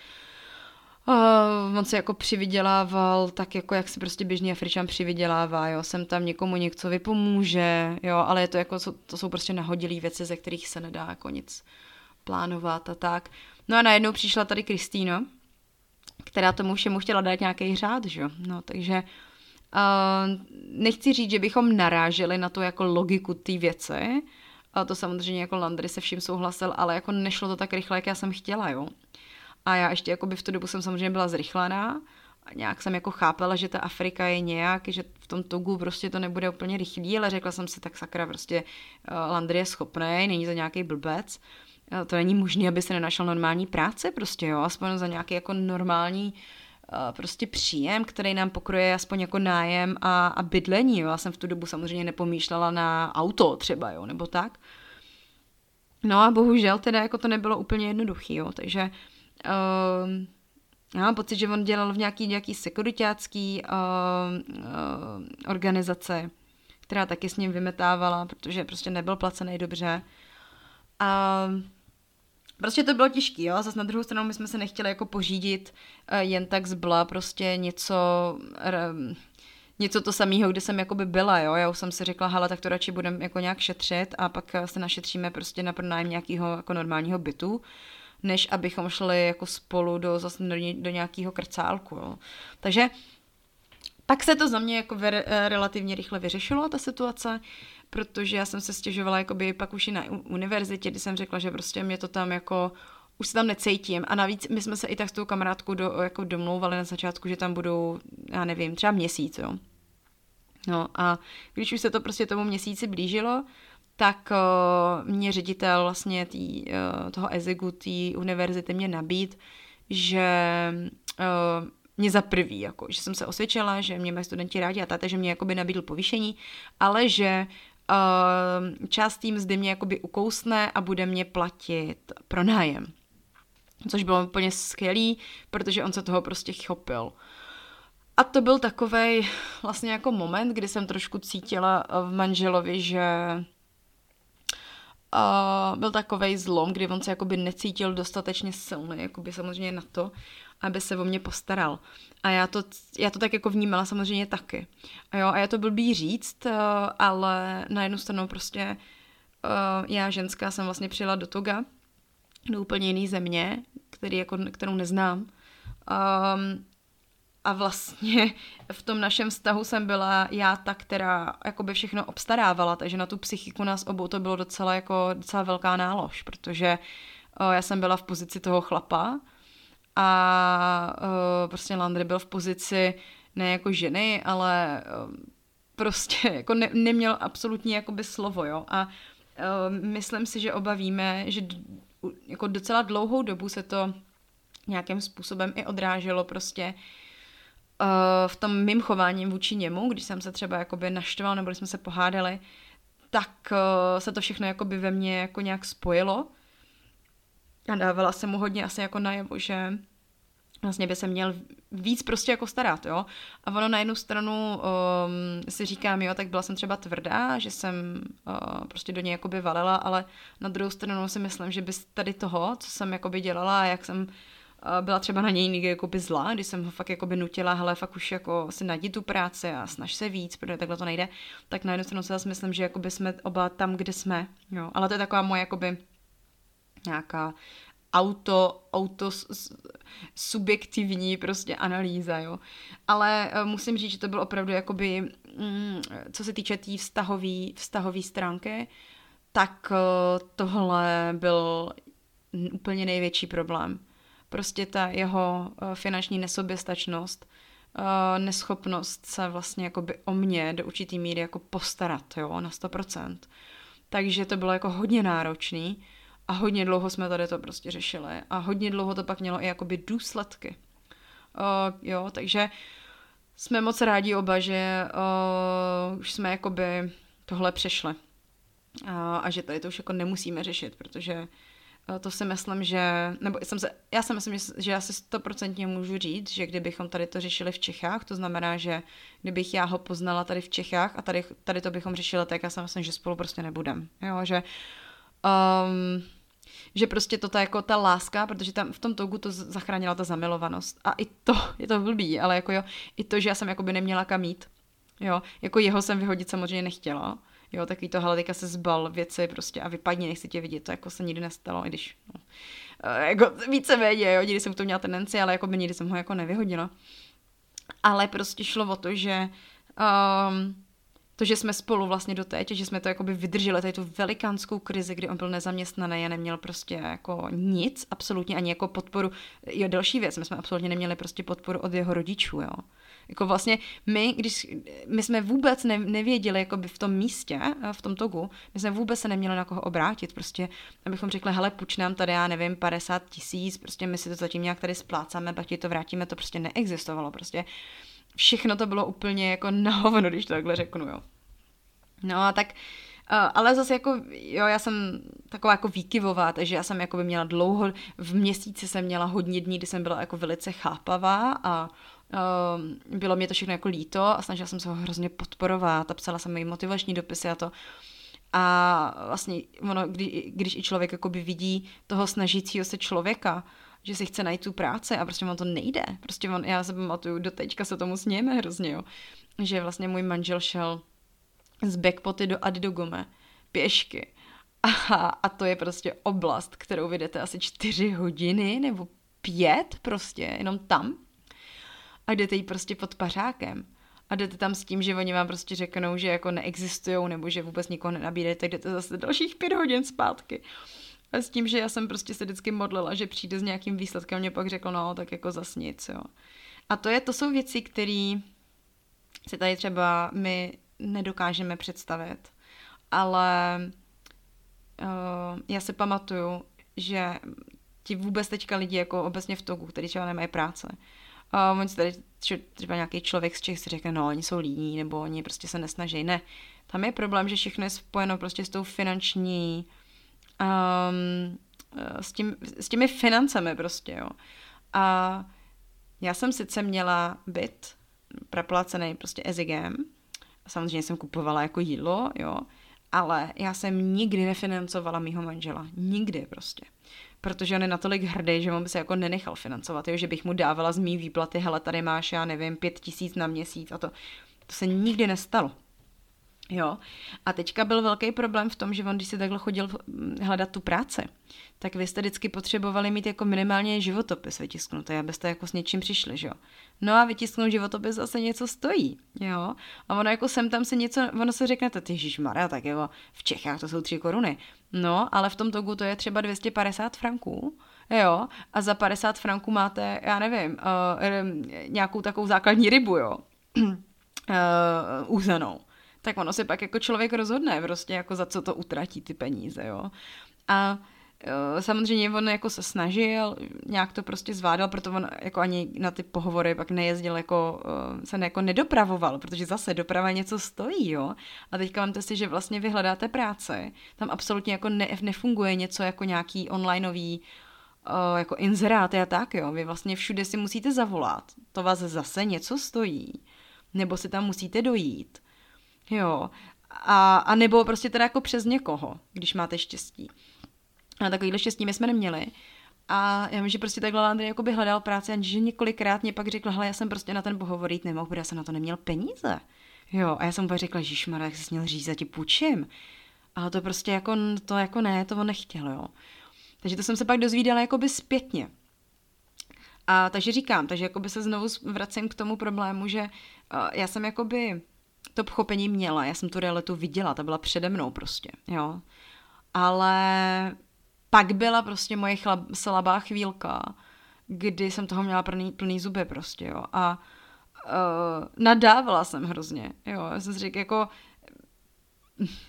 uh, on se jako přivydělával tak jako jak se prostě běžný Afričan přivydělává, jo, jsem tam někomu něco vypomůže, jo, ale je to jako, to jsou prostě nahodilé věci, ze kterých se nedá jako nic plánovat a tak. No a najednou přišla tady Kristýna, která tomu všemu chtěla dát nějaký řád, že jo. No, takže uh, nechci říct, že bychom naráželi na to jako logiku té věci, a to samozřejmě jako Landry se vším souhlasil, ale jako nešlo to tak rychle, jak já jsem chtěla, jo. A já ještě jako by v tu dobu jsem samozřejmě byla zrychlená, a nějak jsem jako chápala, že ta Afrika je nějak, že v tom Togu prostě to nebude úplně rychlý, ale řekla jsem si, tak sakra, prostě uh, Landry je schopný, není to nějaký blbec. To není možné, aby se nenašel normální práce prostě, jo, aspoň za nějaký jako normální prostě příjem, který nám pokroje aspoň jako nájem a, a bydlení, jo. Já jsem v tu dobu samozřejmě nepomýšlela na auto třeba, jo, nebo tak. No a bohužel teda jako to nebylo úplně jednoduchý, jo, takže uh, já mám pocit, že on dělal v nějaký, nějaký sekuritácký uh, uh, organizace, která taky s ním vymetávala, protože prostě nebyl placený dobře. A Prostě to bylo těžké, jo, zase na druhou stranu my jsme se nechtěli jako pořídit uh, jen tak zbla prostě něco, něco to samého, kde jsem jakoby byla, jo, já už jsem si řekla, hele, tak to radši budeme jako nějak šetřit a pak se našetříme prostě na pronájem nějakého jako normálního bytu, než abychom šli jako spolu do, zase do, do nějakého krcálku, jo. Takže pak se to za mě jako ver, eh, relativně rychle vyřešilo, ta situace protože já jsem se stěžovala jakoby pak už i na univerzitě, kdy jsem řekla, že prostě mě to tam jako už se tam necítím a navíc my jsme se i tak s tou kamarádkou do, jako domlouvali na začátku, že tam budou, já nevím, třeba měsíc, jo. No a když už se to prostě tomu měsíci blížilo, tak uh, mě ředitel vlastně tý, uh, toho EZIGu, té univerzity mě nabít, že uh, mě za prvý, jako, že jsem se osvědčila, že mě mají studenti rádi a táta, že mě jakoby nabídl povýšení, ale že uh, část tým mzdy mě jakoby ukousne a bude mě platit pronájem. Což bylo úplně skvělý, protože on se toho prostě chopil. A to byl takový vlastně jako moment, kdy jsem trošku cítila v manželovi, že uh, byl takový zlom, kdy on se jakoby necítil dostatečně silný, jakoby samozřejmě na to, aby se o mě postaral. A já to, já to tak jako vnímala samozřejmě taky. A jo, a já to blbý říct, uh, ale na jednu stranu prostě uh, já ženská jsem vlastně přijela do Toga, do úplně jiné země, který jako, kterou neznám. Um, a vlastně v tom našem vztahu jsem byla já ta, která jakoby všechno obstarávala, takže na tu psychiku nás obou to bylo docela jako docela velká nálož, protože o, já jsem byla v pozici toho chlapa a o, prostě Landry byl v pozici ne jako ženy, ale o, prostě jako ne, neměl absolutně jakoby slovo, jo. A o, myslím si, že oba víme, že d, jako docela dlouhou dobu se to nějakým způsobem i odráželo prostě uh, v tom mým chováním vůči němu, když jsem se třeba jakoby naštval nebo když jsme se pohádali, tak uh, se to všechno jakoby ve mně jako nějak spojilo a dávala se mu hodně asi jako najevo, že vlastně by se měl víc prostě jako starat, jo. A ono na jednu stranu um, si říkám, jo, tak byla jsem třeba tvrdá, že jsem uh, prostě do něj jakoby valila, ale na druhou stranu si myslím, že bys tady toho, co jsem jakoby dělala jak jsem uh, byla třeba na něj někdy jakoby zlá, když jsem ho fakt jakoby nutila, hele, fakt už jako si najdi tu práci a snaž se víc, protože takhle to nejde, tak na jednu stranu si zase myslím, že jakoby jsme oba tam, kde jsme, jo. Ale to je taková moje jakoby nějaká auto, auto subjektivní prostě analýza, jo. Ale uh, musím říct, že to bylo opravdu jakoby, mm, co se týče té tý vztahový, vztahový stránky, tak uh, tohle byl úplně největší problém. Prostě ta jeho uh, finanční nesoběstačnost, neschopnost se vlastně jakoby o mě do určitý míry jako postarat, jo, na 100%. Takže to bylo jako hodně náročný a hodně dlouho jsme tady to prostě řešili. A hodně dlouho to pak mělo i jakoby důsledky. Uh, jo, takže jsme moc rádi oba, že uh, už jsme jakoby tohle přešli. Uh, a že tady to už jako nemusíme řešit, protože uh, to si myslím, že, nebo jsem se, já si myslím, že, já si stoprocentně můžu říct, že kdybychom tady to řešili v Čechách, to znamená, že kdybych já ho poznala tady v Čechách a tady, tady to bychom řešili, tak já si myslím, že spolu prostě nebudem. Jo, že um, že prostě to ta jako ta láska, protože tam v tom togu to zachránila ta zamilovanost. A i to, je to blbý, ale jako jo, i to, že já jsem jakoby neměla kam jít. Jo, jako jeho jsem vyhodit samozřejmě nechtěla. Jo, takový to, hele, teďka se zbal věci prostě a vypadni, nechci tě vidět, to jako se nikdy nestalo, i když, no, e, jako víceméně, jo, nikdy jsem to měla tendenci, ale jako by nikdy jsem ho jako nevyhodila. Ale prostě šlo o to, že um, to, že jsme spolu vlastně doteď, že jsme to jakoby vydrželi, tady tu velikánskou krizi, kdy on byl nezaměstnaný a neměl prostě jako nic, absolutně ani jako podporu. Jo, další věc, my jsme absolutně neměli prostě podporu od jeho rodičů, jo. Jako vlastně my, když my jsme vůbec ne, nevěděli jakoby v tom místě, v tom togu, my jsme vůbec se neměli na koho obrátit, prostě, abychom řekli, hele, půjč nám tady, já nevím, 50 tisíc, prostě my si to zatím nějak tady splácáme, pak ti to vrátíme, to prostě neexistovalo, prostě všechno to bylo úplně jako na hovno, když to takhle řeknu, jo. No a tak, uh, ale zase jako, jo, já jsem taková jako výkyvová, takže já jsem jako by měla dlouho, v měsíci jsem měla hodně dní, kdy jsem byla jako velice chápavá a uh, bylo mě to všechno jako líto a snažila jsem se ho hrozně podporovat a psala jsem mi motivační dopisy a to. A vlastně ono, kdy, když i člověk jakoby vidí toho snažícího se člověka, že si chce najít tu práci a prostě on to nejde. Prostě on, já se pamatuju, do teďka se tomu snějeme hrozně, jo. Že vlastně můj manžel šel z Backpoty do Adidogome pěšky. A, a to je prostě oblast, kterou vydete asi čtyři hodiny nebo pět prostě, jenom tam. A jdete jí prostě pod pařákem. A jdete tam s tím, že oni vám prostě řeknou, že jako neexistují nebo že vůbec nikoho nenabírají, tak jdete zase dalších pět hodin zpátky. A s tím, že já jsem prostě se vždycky modlila, že přijde s nějakým výsledkem, mě pak řekl, no, tak jako zas nic, jo. A to, je, to jsou věci, které si tady třeba my nedokážeme představit. Ale uh, já si pamatuju, že ti vůbec teďka lidi jako obecně v toku, kteří třeba nemají práce, uh, oni tady třeba nějaký člověk z Čech si řekne, no oni jsou líní, nebo oni prostě se nesnaží. Ne, tam je problém, že všechno je spojeno prostě s tou finanční, um, s, tím, s těmi financemi prostě, jo. A já jsem sice měla byt, proplacený prostě ezigem, samozřejmě jsem kupovala jako jídlo, jo, ale já jsem nikdy nefinancovala mýho manžela. Nikdy prostě. Protože on je natolik hrdý, že on by se jako nenechal financovat, jo, že bych mu dávala z mý výplaty, hele, tady máš, já nevím, pět tisíc na měsíc a to, to se nikdy nestalo. Jo. A teďka byl velký problém v tom, že on, když si takhle chodil hm, hledat tu práci, tak vy jste vždycky potřebovali mít jako minimálně životopis vytisknutý, abyste jako s něčím přišli, že jo. No a vytisknout životopis zase něco stojí, jo. A ono jako sem tam se něco, ono se řekne, ty Mara, tak jo, v Čechách to jsou tři koruny. No, ale v tom togu to je třeba 250 franků, jo, a za 50 franků máte, já nevím, uh, nějakou takovou základní rybu, jo, uh, uzenou tak ono se pak jako člověk rozhodne prostě jako za co to utratí ty peníze, jo. A Eh, samozřejmě on jako se snažil, nějak to prostě zvládal, proto on jako ani na ty pohovory pak nejezdil, jako eh, se jako nedopravoval, protože zase doprava něco stojí, jo. A teďka vám si, že vlastně vy hledáte práci, tam absolutně jako ne, nefunguje něco jako nějaký onlineový uh, jako inzeráty a tak, jo. Vy vlastně všude si musíte zavolat, to vás zase něco stojí, nebo si tam musíte dojít, jo. A, a nebo prostě teda jako přes někoho, když máte štěstí. A takovýhle štěstí my jsme neměli. A já vím, že prostě takhle Landry jako by hledal práci a že několikrát mě pak řekl, hele, já jsem prostě na ten pohovor jít nemohl, protože já jsem na to neměl peníze. Jo, a já jsem mu řekla, Žižmar, jak jsi měl říct, za ti půjčím. A to prostě jako, to jako ne, to on nechtěl, jo. Takže to jsem se pak dozvídala jako by zpětně. A takže říkám, takže jako by se znovu vracím k tomu problému, že uh, já jsem jako by to pochopení měla, já jsem tu realitu viděla, ta byla přede mnou prostě, jo. Ale pak byla prostě moje chlab, slabá chvílka, kdy jsem toho měla plný, plný zuby prostě, jo. A uh, nadávala jsem hrozně, jo. Já jsem si řekla, jako,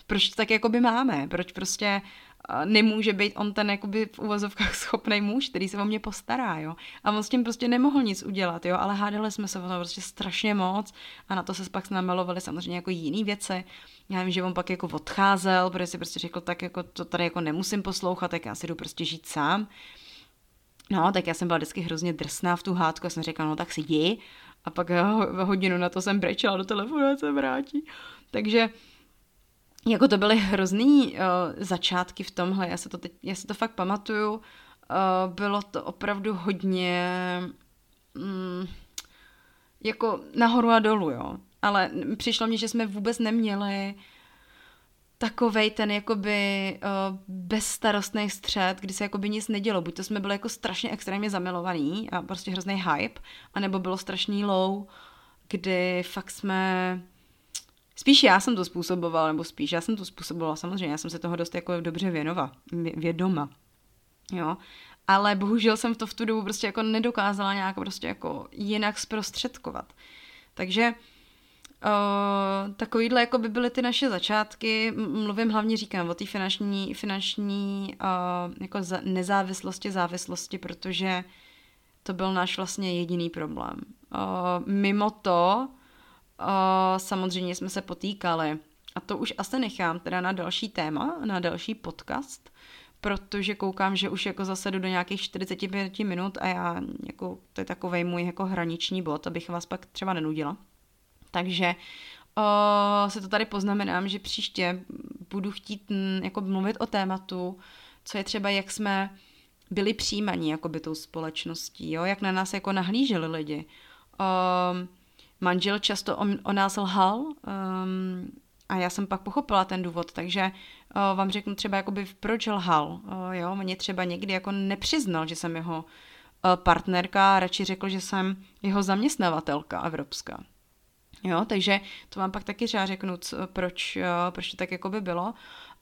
proč to tak jako by máme, proč prostě nemůže být on ten jakoby v uvozovkách schopný muž, který se o mě postará, jo. A on s tím prostě nemohl nic udělat, jo, ale hádali jsme se o tom prostě strašně moc a na to se pak namelovali samozřejmě jako jiný věci. Já vím, že on pak jako odcházel, protože si prostě řekl, tak jako to tady jako nemusím poslouchat, tak já si jdu prostě žít sám. No, tak já jsem byla vždycky hrozně drsná v tu hádku a jsem řekla, no tak si jdi. A pak hodinu na to jsem brečela do telefonu a se vrátí. Takže jako to byly hrozný uh, začátky v tomhle, já se to teď, já se to fakt pamatuju, uh, bylo to opravdu hodně mm, jako nahoru a dolů, jo. Ale přišlo mně, že jsme vůbec neměli takovej ten jakoby uh, bezstarostný střed, kdy se jakoby nic nedělo. Buď to jsme byli jako strašně extrémně zamilovaní a prostě hrozný hype, anebo bylo strašný low, kdy fakt jsme Spíš já jsem to způsobovala, nebo spíš já jsem to způsobovala, samozřejmě, já jsem se toho dost jako dobře věnova, vědoma, jo. Ale bohužel jsem to v tu dobu prostě jako nedokázala nějak prostě jako jinak zprostředkovat. Takže Uh, takovýhle jako by byly ty naše začátky. Mluvím hlavně, říkám, o té finanční, finanční uh, jako za, nezávislosti, závislosti, protože to byl náš vlastně jediný problém. Uh, mimo to Samozřejmě jsme se potýkali. A to už asi nechám teda na další téma, na další podcast, protože koukám, že už jako zase jdu do nějakých 45 minut a já jako, to je takový můj jako hraniční bod, abych vás pak třeba nenudila. Takže uh, si to tady poznamenám, že příště budu chtít m, jako mluvit o tématu, co je třeba, jak jsme byli přijímaní jako by tou společností, jo? jak na nás jako nahlíželi lidi. Uh, manžel často o, o nás lhal um, a já jsem pak pochopila ten důvod, takže uh, vám řeknu třeba, jakoby, proč lhal. Uh, jo, mě třeba někdy jako nepřiznal, že jsem jeho uh, partnerka, radši řekl, že jsem jeho zaměstnavatelka evropská. Jo, takže to vám pak taky třeba řeknu, co, proč, proč to tak jako by bylo.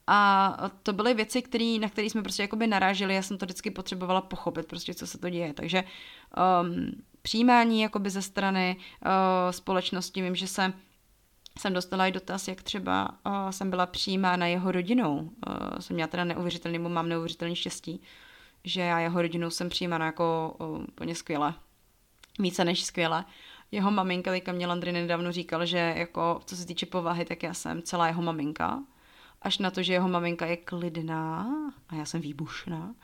A to byly věci, který, na které jsme prostě jakoby naráželi, já jsem to vždycky potřebovala pochopit, prostě co se to děje. Takže um, přijímání jakoby ze strany uh, společnosti. Vím, že se jsem dostala i dotaz, jak třeba uh, jsem byla přijímána jeho rodinou. Uh, jsem měla teda neuvěřitelný, nebo mám neuvěřitelný štěstí, že já jeho rodinou jsem přijímána jako uh, úplně skvěle. Více než skvěle. Jeho maminka, teďka mě Landry nedávno říkal, že jako co se týče povahy, tak já jsem celá jeho maminka. Až na to, že jeho maminka je klidná a já jsem výbušná.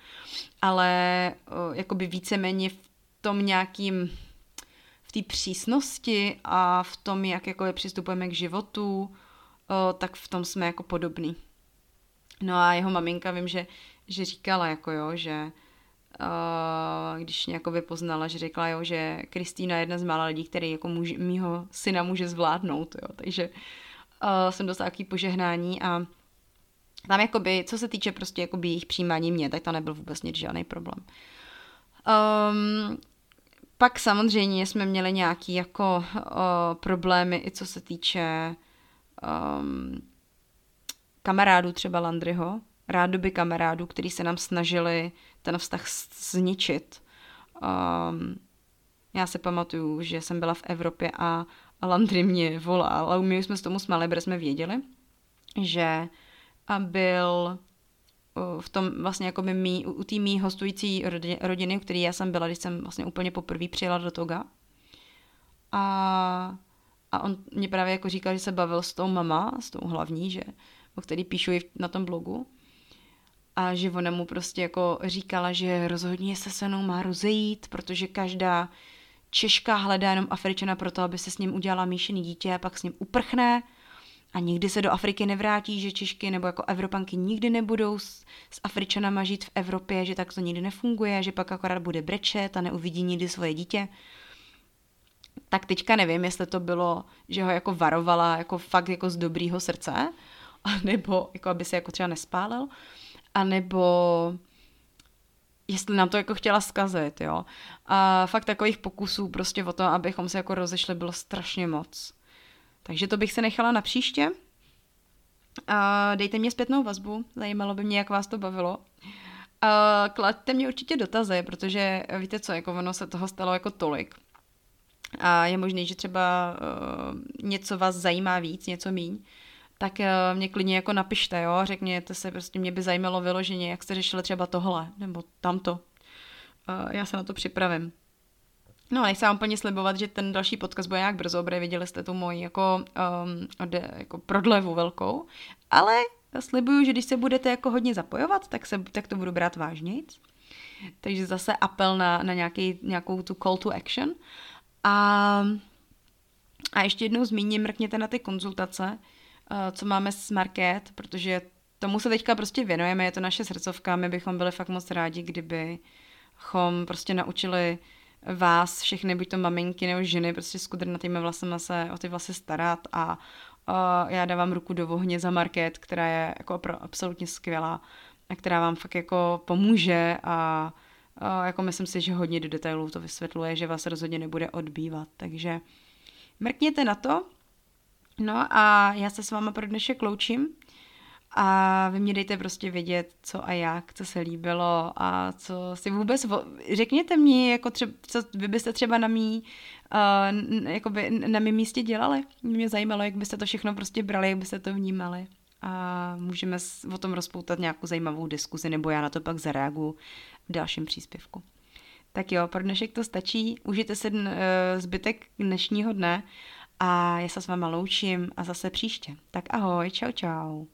Ale uh, jakoby víceméně v tom nějakým v té přísnosti a v tom, jak jako přistupujeme k životu, tak v tom jsme jako podobný. No a jeho maminka vím, že, že říkala jako jo, že když mě jako vypoznala, že řekla jo, že Kristýna je jedna z mála lidí, který jako muž, mýho syna může zvládnout, jo, takže jsem dostala takový požehnání a tam jakoby, co se týče prostě jakoby jejich přijímání mě, tak to nebyl vůbec nic žádný problém. Um, pak samozřejmě jsme měli nějaký jako uh, problémy i co se týče um, kamarádů třeba Landryho, rádoby kamarádů, který se nám snažili ten vztah zničit. Um, já se pamatuju, že jsem byla v Evropě a, a Landry mě volal, ale my jsme s tomu smáli, protože jsme věděli, že byl v tom vlastně jako by mý, u té mý hostující rodiny, u který já jsem byla, když jsem vlastně úplně poprvé přijela do Toga. A, a on mě právě jako říkal, že se bavil s tou mama, s tou hlavní, že, o který píšu i na tom blogu. A že ona mu prostě jako říkala, že rozhodně se se mnou má rozejít, protože každá Češka hledá jenom Afričana proto, aby se s ním udělala míšený dítě a pak s ním uprchne a nikdy se do Afriky nevrátí, že Češky nebo jako Evropanky nikdy nebudou s, s Afričanama žít v Evropě, že tak to nikdy nefunguje, že pak akorát bude brečet a neuvidí nikdy svoje dítě. Tak teďka nevím, jestli to bylo, že ho jako varovala jako fakt jako z dobrýho srdce, nebo jako aby se jako třeba nespálil, anebo jestli nám to jako chtěla zkazit, jo. A fakt takových pokusů prostě o to, abychom se jako rozešli, bylo strašně moc. Takže to bych se nechala na příště. A dejte mě zpětnou vazbu, zajímalo by mě, jak vás to bavilo. A klaďte mě určitě dotazy, protože víte co, jako ono se toho stalo jako tolik. A je možné, že třeba uh, něco vás zajímá víc, něco míň, tak uh, mě klidně jako napište, jo, řekněte se, prostě mě by zajímalo vyloženě, jak jste řešili třeba tohle, nebo tamto. Uh, já se na to připravím. No, nechci vám úplně slibovat, že ten další podcast bude nějak brzo, protože viděli jste tu moji jako, um, ode, jako prodlevu velkou, ale slibuju, že když se budete jako hodně zapojovat, tak, se, tak to budu brát vážnějc. Takže zase apel na, na nějaký, nějakou tu call to action. A, a ještě jednou zmíním, mrkněte na ty konzultace, uh, co máme s Market, protože tomu se teďka prostě věnujeme, je to naše srdcovka, my bychom byli fakt moc rádi, kdybychom prostě naučili vás, všechny, buď to maminky nebo ženy, prostě s kudrnatými vlasama se o ty vlasy starat a uh, já dávám ruku do ohně za market, která je jako absolutně skvělá a která vám fakt jako pomůže a uh, jako myslím si, že hodně do detailů to vysvětluje, že vás rozhodně nebude odbývat, takže mrkněte na to. No a já se s váma pro dnešek loučím. A vy mě dejte prostě vědět, co a jak, co se líbilo a co si vůbec... Vo... Řekněte mi, jako třeba, co vy byste třeba na mý, uh, jakoby na mém místě dělali. Mě zajímalo, jak byste to všechno prostě brali, jak byste to vnímali. A můžeme o tom rozpoutat nějakou zajímavou diskuzi, nebo já na to pak zareaguju v dalším příspěvku. Tak jo, pro dnešek to stačí. Užijte si uh, zbytek dnešního dne a já se s váma loučím a zase příště. Tak ahoj, čau čau.